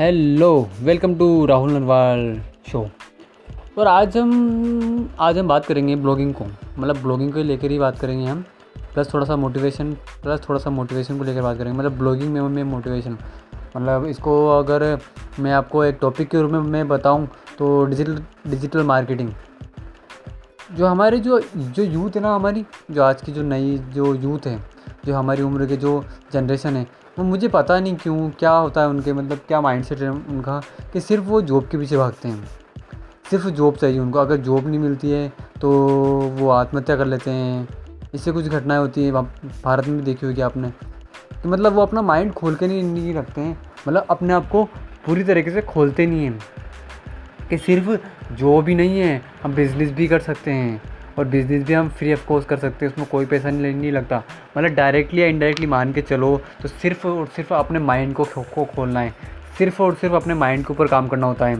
Hello welcome to Rahul Narwal show और आज हम आज हम बात करेंगे ब्लॉगिंग को। मतलब ब्लॉगिंग को लेकर ही बात करेंगे हम। प्लस थोड़ा सा मोटिवेशन प्लस थोड़ा सा मोटिवेशन को लेकर बात करेंगे। मतलब ब्लॉगिंग में में मोटिवेशन मतलब इसको अगर मैं आपको एक टॉपिक के रूप में मैं बताऊँ तो डिजिटल डिजिटल मार्केटिंग जो हमारे जो जो यूथ है ना, हमारी, जो आज की जो नई, जो यूथ है, जो हमारी उम्र के जो जनरेशन है वो मुझे पता नहीं क्यों, क्या होता है उनके मतलब क्या माइंड सेट है उनका, कि सिर्फ़ वो जॉब के पीछे भागते हैं। सिर्फ़ जॉब चाहिए उनको, अगर जॉब नहीं मिलती है तो वो आत्महत्या कर लेते हैं। इससे कुछ घटनाएँ होती हैं भारत में देखी होगी आपने, कि मतलब वो अपना माइंड खोल के नहीं नहीं रखते हैं। मतलब अपने आप को पूरी तरीके से खोलते नहीं हैं, कि सिर्फ़ जॉब ही नहीं है, हम बिज़नेस भी कर सकते हैं। और बिज़नेस भी हम फ्री ऑफ़ कॉस्ट कर सकते हैं, उसमें कोई पैसा नहीं नहीं लगता। मतलब डायरेक्टली या इनडायरेक्टली मान के चलो तो सिर्फ़ और सिर्फ़ अपने माइंड को को खोलना है। सिर्फ़ और सिर्फ़ अपने माइंड के ऊपर काम करना होता है।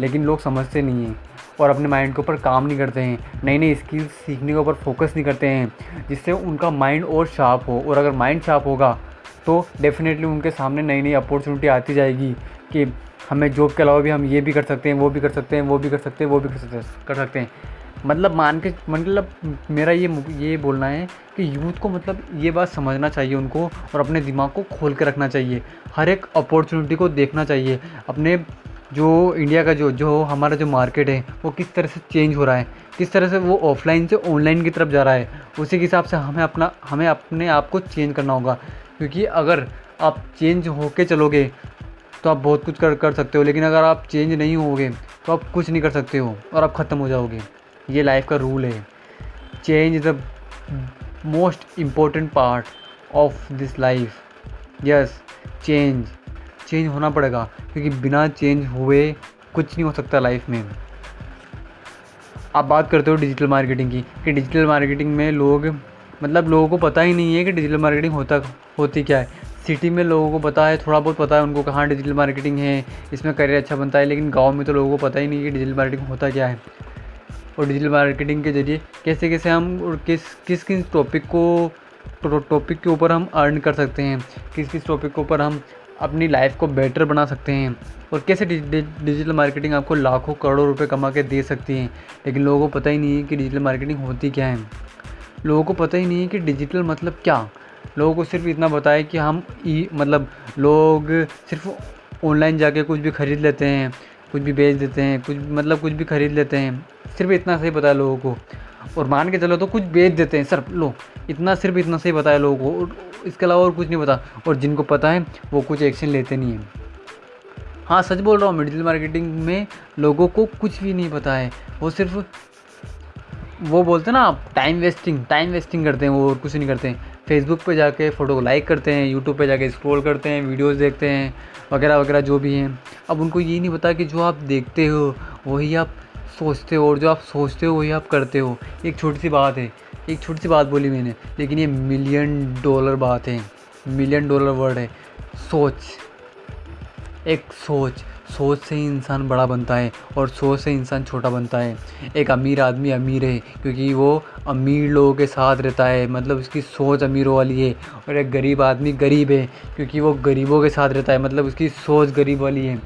लेकिन लोग समझते नहीं हैं और अपने माइंड के ऊपर काम नहीं करते हैं। नई नई स्किल्स सीखने के ऊपर फोकस नहीं करते हैं, जिससे उनका माइंड और शार्प हो। और अगर माइंड शार्प होगा तो डेफिनेटली उनके सामने नई नई अपॉर्चुनिटी आती जाएगी कि हमें जॉब के अलावा भी हम ये भी कर सकते हैं, वो भी कर सकते हैं, वो भी कर सकते हैं, वो भी कर सकते हैं, कर सकते हैं। मतलब मान के मतलब मेरा ये ये बोलना है कि यूथ को मतलब ये बात समझना चाहिए उनको और अपने दिमाग को खोल के रखना चाहिए। हर एक अपॉर्चुनिटी को देखना चाहिए। अपने जो इंडिया का जो जो हमारा जो मार्केट है, वो किस तरह से चेंज हो रहा है, किस तरह से वो ऑफलाइन से ऑनलाइन की तरफ़ जा रहा है, उसी के हिसाब से हमें अपना, हमें अपने आप को चेंज करना होगा। क्योंकि अगर आप चेंज होके चलोगे तो आप बहुत कुछ कर कर सकते हो, लेकिन अगर आप चेंज नहीं होगे तो आप कुछ नहीं कर सकते हो और आप ख़त्म हो जाओगे। ये लाइफ का रूल है। Change is the most important part of this life yes change change होना पड़ेगा, क्योंकि बिना चेंज हुए कुछ नहीं हो सकता लाइफ में। आप बात करते हो डिजिटल मार्केटिंग की, कि डिजिटल मार्केटिंग में लोग मतलब लोगों को पता ही नहीं है कि डिजिटल मार्केटिंग होता, होती क्या है। सिटी में लोगों को पता है, थोड़ा बहुत पता है उनको कहाँ डिजिटल मार्केटिंग है, इसमें करियर अच्छा बनता है, लेकिन गाँव में तो लोगों को पता ही नहीं कि डिजिटल मार्केटिंग होता क्या है। और डिजिटल मार्केटिंग के ज़रिए कैसे कैसे हम और किस किस किस टॉपिक को टॉपिक के ऊपर हम अर्न कर सकते हैं, किस किस टॉपिक के ऊपर हम अपनी लाइफ को बेटर बना सकते हैं और कैसे डिजिटल मार्केटिंग आपको लाखों करोड़ों रुपए कमा के दे सकती है। लेकिन लोगों को पता ही नहीं है कि डिजिटल मार्केटिंग होती क्या है। लोगों को पता ही नहीं है कि डिजिटल मतलब क्या। लोगों को सिर्फ़ इतना है कि हम ई मतलब लोग सिर्फ़ ऑनलाइन जाके कुछ भी ख़रीद लेते हैं। कुछ भी बेच देते हैं, कुछ मतलब कुछ भी ख़रीद लेते हैं, सिर्फ़ इतना सही पता है लोगों को। और मान के चलो तो कुछ बेच देते हैं सर लो, इतना सिर्फ़ इतना सही पता है लोगों को, और इसके अलावा और कुछ नहीं पता। और जिनको पता है, वो कुछ एक्शन लेते नहीं हैं। हाँ सच बोल रहा हूँ डिजिटल मार्केटिंग में लोगों को कुछ भी नहीं पता है। वो सिर्फ़, वो बोलते हैं ना टाइम वेस्टिंग टाइम वेस्टिंग करते हैं वो, और कुछ नहीं करते हैं। फेसबुक पे जाके फ़ोटो को लाइक करते हैं यूट्यूब पे जाके स्क्रॉल करते हैं वीडियोस देखते हैं, वगैरह वगैरह जो भी हैं। अब उनको ये नहीं पता कि जो आप देखते हो, वही आप सोचते हो और जो आप सोचते हो, वही आप करते हो। एक छोटी सी बात है, एक छोटी सी बात बोली मैंने, लेकिन ये मिलियन डॉलर बात है मिलियन डॉलर वर्ड है। सोच, एक सोच। सोच से ही इंसान बड़ा बनता है और सोच से इंसान छोटा बनता है। एक अमीर आदमी अमीर है, क्योंकि वो अमीर लोगों के साथ रहता है मतलब उसकी सोच अमीरों वाली है। और एक गरीब आदमी गरीब है, क्योंकि वो गरीबों के साथ रहता है मतलब उसकी सोच गरीब वाली है।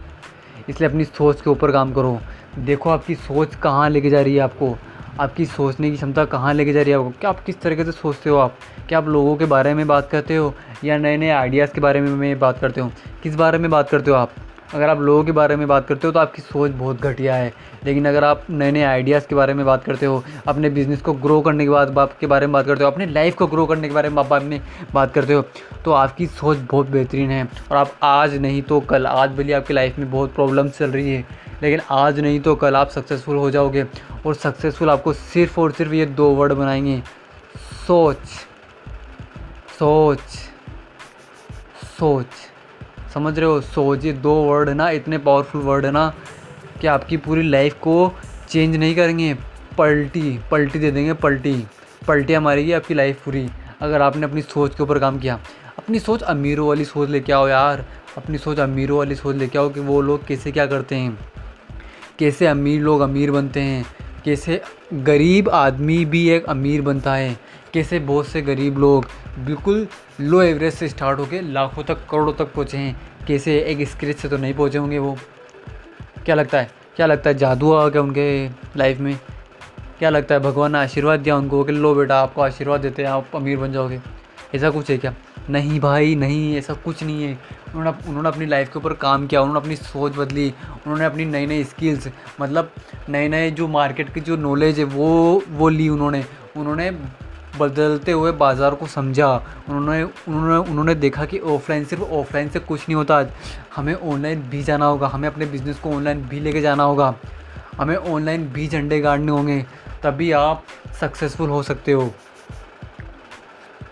इसलिए अपनी सोच के ऊपर काम करो। देखो आपकी सोच कहाँ लेके जा रही है आपको। आपकी सोचने की क्षमता कहाँ लेके जा रही है आपको। क्या आप किस तरीके से सोचते हो आप? क्या आप लोगों के बारे में बात करते हो? या नए नए आइडियाज़ के बारे में बात करते हो? किस बारे में बात करते हो आप? अगर आप लोगों के बारे में बात करते हो तो आपकी सोच बहुत घटिया है। लेकिन अगर आप नए नए आइडियाज़ के बारे में बात करते हो, अपने बिज़नेस को ग्रो करने के बाद बाप के बारे में बात करते हो, अपनी लाइफ को ग्रो करने के बारे में आप में बात करते हो तो आपकी सोच बहुत बेहतरीन है। और आप आज नहीं तो कल, आज भले आपकी लाइफ में बहुत प्रॉब्लम चल रही है, लेकिन आज नहीं तो कल आप सक्सेसफुल हो जाओगे। और सक्सेसफुल आपको सिर्फ़ और सिर्फ़ ये दो वर्ड बनाएँगे, सोच। सोच। सोच। समझ रहे हो? सोच ये दो वर्ड है ना, इतने पावरफुल वर्ड है ना, कि आपकी पूरी लाइफ को चेंज नहीं करेंगे। पलटी पलटी दे देंगे, पलटी। पलटियाँ मारेगी आपकी लाइफ पूरी। अगर आपने अपनी सोच के ऊपर काम किया, अपनी सोच अमीरों वाली सोच लेके आओ यार। अपनी सोच अमीरों वाली सोच लेके आओ कि वो लोग कैसे क्या करते हैं। कैसे अमीर लोग अमीर बनते हैं। कैसे गरीब आदमी भी एक अमीर बनता है। कैसे बहुत से गरीब लोग बिल्कुल लो एवरेज से स्टार्ट होकर लाखों तक, करोड़ों तक पहुँचे हैं। कैसे एक स्क्रेच से तो नहीं पहुँचे होंगे वो? क्या लगता है? क्या लगता है जादू आ गया उनके लाइफ में? क्या लगता है भगवान ने आशीर्वाद दिया उनको कि लो बेटा, आपको आशीर्वाद देते हैं, आप अमीर बन जाओगे? ऐसा कुछ है क्या? नहीं भाई, नहीं, ऐसा कुछ नहीं है। उन्होंने उन्होंने अपनी लाइफ के ऊपर काम किया, उन्होंने अपनी सोच बदली, उन्होंने अपनी नई नई स्किल्स मतलब नए नए जो मार्केट की जो नॉलेज है, वो वो ली उन्होंने। उन्होंने बदलते हुए बाज़ार को समझा। उन्होंने उन्होंने उन्होंने देखा कि ऑफलाइन सिर्फ़ ऑफलाइन से कुछ नहीं होता। हमें ऑनलाइन भी जाना होगा, हमें अपने बिज़नेस को ऑनलाइन भी लेके जाना होगा। हमें ऑनलाइन भी झंडे गाड़ने होंगे, तभी आप सक्सेसफुल हो सकते हो।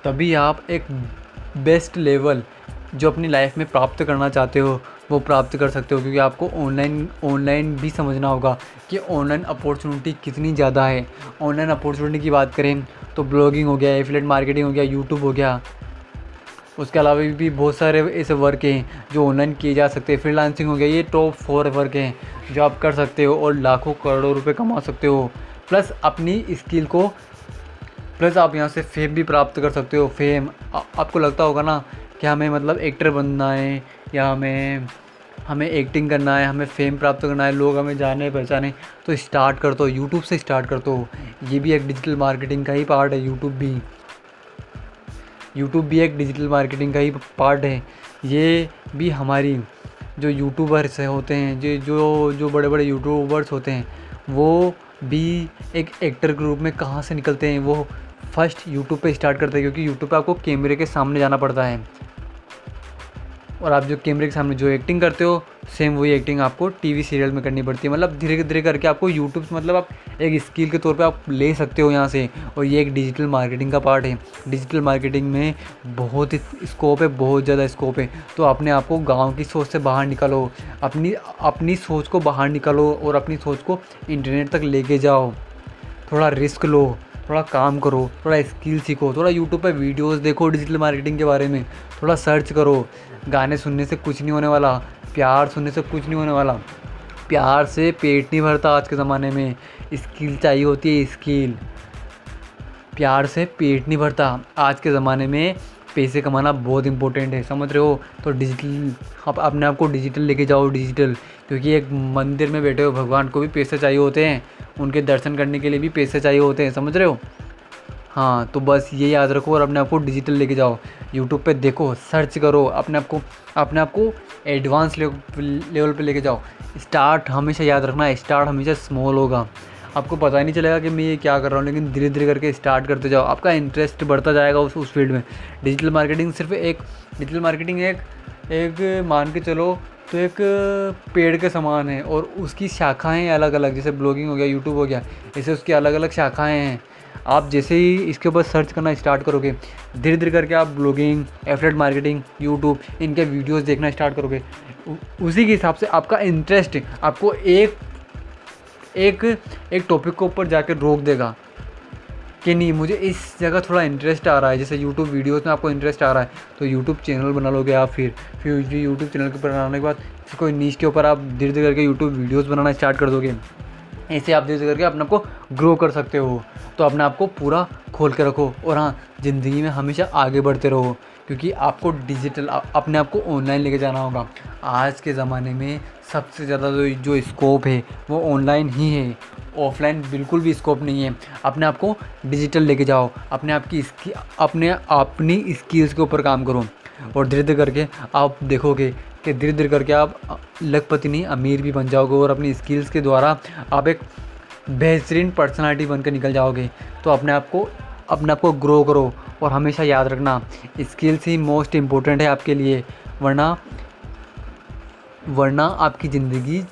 तभी आप एक बेस्ट लेवल जो अपनी लाइफ में प्राप्त करना चाहते हो, वो प्राप्त कर सकते हो, क्योंकि आपको ऑनलाइन ऑनलाइन भी समझना होगा कि ऑनलाइन अपॉर्चुनिटी कितनी ज़्यादा है। ऑनलाइन अपॉर्चुनिटी की बात करें तो ब्लॉगिंग हो गया एफिलेट मार्केटिंग हो गया यूट्यूब हो गया। उसके अलावा भी बहुत सारे ऐसे वर्क हैं जो ऑनलाइन किए जा सकते हैं। फ्रीलांसिंग हो गया ये टॉप फोर वर्क हैं जो आप कर सकते हो और लाखों करोड़ों रुपए कमा सकते हो। प्लस अपनी स्किल को प्लस आप यहाँ से फेम भी प्राप्त कर सकते हो। फेम आ, आपको लगता होगा ना कि हमें मतलब एक्टर बनना है या हमें हमें एक्टिंग करना है, हमें फेम प्राप्त करना है, लोग हमें जाने पहचाने तो स्टार्ट कर दो यूट्यूब से स्टार्ट कर दो। ये भी एक डिजिटल मार्केटिंग का ही पार्ट है यूट्यूब भी। यूट्यूब भी एक डिजिटल मार्केटिंग का ही पार्ट है। ये भी हमारी जो यूट्यूबर्स होते हैं, जो जो जो बड़े बड़े यूट्यूबर्स होते हैं, वो भी एक एक्टर के रूप में कहाँ से निकलते हैं, वो फ़र्स्ट यूट्यूब पे स्टार्ट करते हैं, क्योंकि यूट्यूब पे आपको कैमरे के सामने जाना पड़ता है। और आप जो कैमरे के सामने जो एक्टिंग करते हो सेम वही एक्टिंग आपको टीवी सीरियल में करनी पड़ती है। मतलब धीरे धीरे करके आपको यूट्यूब मतलब आप एक स्किल के तौर पे आप ले सकते हो यहाँ से। और ये एक डिजिटल मार्केटिंग का पार्ट है। डिजिटल मार्केटिंग में बहुत ही स्कोप है, बहुत ज़्यादा स्कोप है। तो अपने आप को गाँव की सोच से बाहर निकालो। अपनी अपनी सोच को बाहर निकालो और अपनी सोच को इंटरनेट तक लेके जाओ। थोड़ा रिस्क लो, थोड़ा काम करो, थोड़ा स्किल सीखो, थोड़ा यूट्यूब पर वीडियोस देखो डिजिटल मार्केटिंग के बारे में। थोड़ा सर्च करो। गाने सुनने से कुछ नहीं होने वाला, प्यार सुनने से कुछ नहीं होने वाला। प्यार से पेट नहीं भरता आज के ज़माने में। स्किल चाहिए होती है, स्किल। प्यार से पेट नहीं भरता आज के ज़माने में। पैसे कमाना बहुत इंपॉर्टेंट है, समझ रहे हो? तो डिजिटल आप अपने आप को डिजिटल लेके जाओ डिजिटल क्योंकि एक मंदिर में बैठे हो भगवान को भी पैसे चाहिए होते हैं। उनके दर्शन करने के लिए भी पैसे चाहिए होते हैं, समझ रहे हो? हाँ तो बस ये याद रखो और अपने आप को डिजिटल लेके जाओ। यूट्यूब पे देखो सर्च करो, अपने आप को, अपने आप को एडवांस लेवल पे लेके जाओ। स्टार्ट हमेशा याद रखना स्टार्ट हमेशा स्मॉल होगा। आपको पता ही नहीं चलेगा कि मैं ये क्या कर रहा हूँ, लेकिन धीरे धीरे करके स्टार्ट करते जाओ। आपका इंटरेस्ट बढ़ता जाएगा उस उस फ़ील्ड में। डिजिटल मार्केटिंग सिर्फ़ एक डिजिटल मार्केटिंग एक एक मान के चलो तो एक पेड़ के समान है और उसकी शाखाएँ अलग अलग जैसे ब्लॉगिंग हो गया यूट्यूब हो गया, ऐसे उसकी अलग अलग शाखाएँ हैं। आप जैसे ही इसके ऊपर सर्च करना स्टार्ट करोगे, धीरे धीरे करके आप ब्लॉगिंग एफलेट मार्केटिंग यूट्यूब इनके वीडियोस देखना स्टार्ट करोगे। उसी के हिसाब से आपका इंटरेस्ट आपको एक एक एक टॉपिक के ऊपर जाकर रोक देगा कि नहीं, मुझे इस जगह थोड़ा इंटरेस्ट आ रहा है। जैसे यूट्यूब वीडियोस में आपको इंटरेस्ट आ रहा है तो यूट्यूब चैनल बना लोगे आप फिर। फिर यूट्यूब चैनल के ऊपर बनाने के बाद, फिर कोई नीच के ऊपर आप धीरे धीरे करके यूट्यूब वीडियोस बनाना स्टार्ट कर दोगे। ऐसे आप धीरे करके अपने आप को ग्रो कर सकते हो। तो अपने आप को पूरा खोल के रखो और हाँ ज़िंदगी में हमेशा आगे बढ़ते रहो, क्योंकि आपको डिजिटल अपने आप को ऑनलाइन लेके जाना होगा। आज के ज़माने में सबसे ज़्यादा जो जो स्कोप है, वो ऑनलाइन ही है। ऑफलाइन बिल्कुल भी स्कोप नहीं है। अपने आप को डिजिटल लेके जाओ। अपने आप की अपने, अपनी स्किल्स के ऊपर काम करो। और धीरे धीरे करके आप देखोगे कि धीरे धीरे करके आप लखपति नहीं अमीर भी बन जाओगे और अपनी स्किल्स के द्वारा आप एक बेहतरीन पर्सनालिटी बनकर निकल जाओगे। तो अपने आप को अपने आप को ग्रो करो और हमेशा याद रखना स्किल्स ही मोस्ट इम्पोर्टेंट है आपके लिए वरना वरना आपकी ज़िंदगी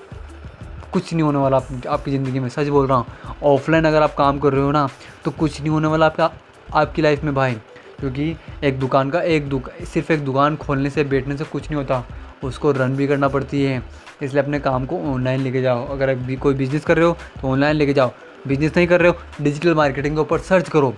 कुछ नहीं होने वाला आप, आपकी ज़िंदगी में। सच बोल रहा हूँ ऑफलाइन अगर आप काम कर रहे हो ना तो कुछ नहीं होने वाला आपका आपकी लाइफ में भाई। क्योंकि एक दुकान का एक दुक सिर्फ़ एक दुकान खोलने से बैठने से कुछ नहीं होता। उसको रन भी करना पड़ती है। इसलिए अपने काम को ऑनलाइन लेके जाओ। अगर भी कोई बिज़नेस कर रहे हो तो ऑनलाइन लेके जाओ। बिज़नेस नहीं कर रहे हो डिजिटल मार्केटिंग के ऊपर सर्च करो।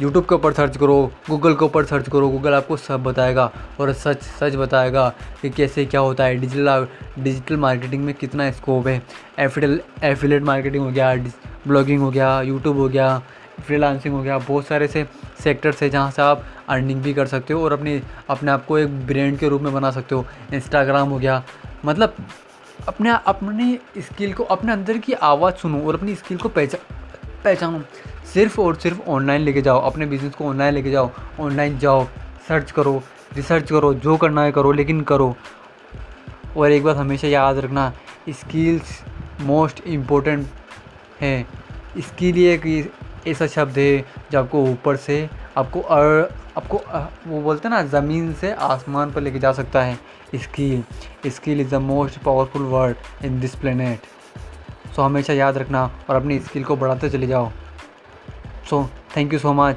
यूट्यूब के ऊपर सर्च करो गूगल के ऊपर सर्च करो। गूगल आपको सब बताएगा और सच सच बताएगा कि कैसे क्या होता है। डिजिटल डिजिटल मार्केटिंग में कितना स्कोप है। एफिडल एफिलेट मार्केटिंग हो गया ब्लॉगिंग हो गया यूट्यूब हो गया फ्रीलांसिंग हो गया, बहुत सारे से सेक्टर्स है जहाँ से आप अर्निंग भी कर सकते हो और अपने अपने आप को एक ब्रांड के रूप में बना सकते हो। इंस्टाग्राम हो गया मतलब अपने अपने स्किल को, अपने अंदर की आवाज़ सुनो और अपनी स्किल को पहचान पहचानो। सिर्फ़ और सिर्फ़ ऑनलाइन लेके जाओ, अपने बिज़नेस को ऑनलाइन लेके जाओ ऑनलाइन जाओ सर्च करो रिसर्च करो, जो करना है करो, लेकिन करो। और एक बात हमेशा याद रखना स्किल्स मोस्ट इम्पोर्टेंट हैं। स्किल ही एक ऐसा शब्द है जो आपको ऊपर से आपको अर, आपको वो बोलते हैं ना ज़मीन से आसमान पर लेके जा सकता है। Skill skill is the most powerful word in this planet so हमेशा याद रखना और अपनी स्किल को बढ़ाते चले जाओ। So thank you so much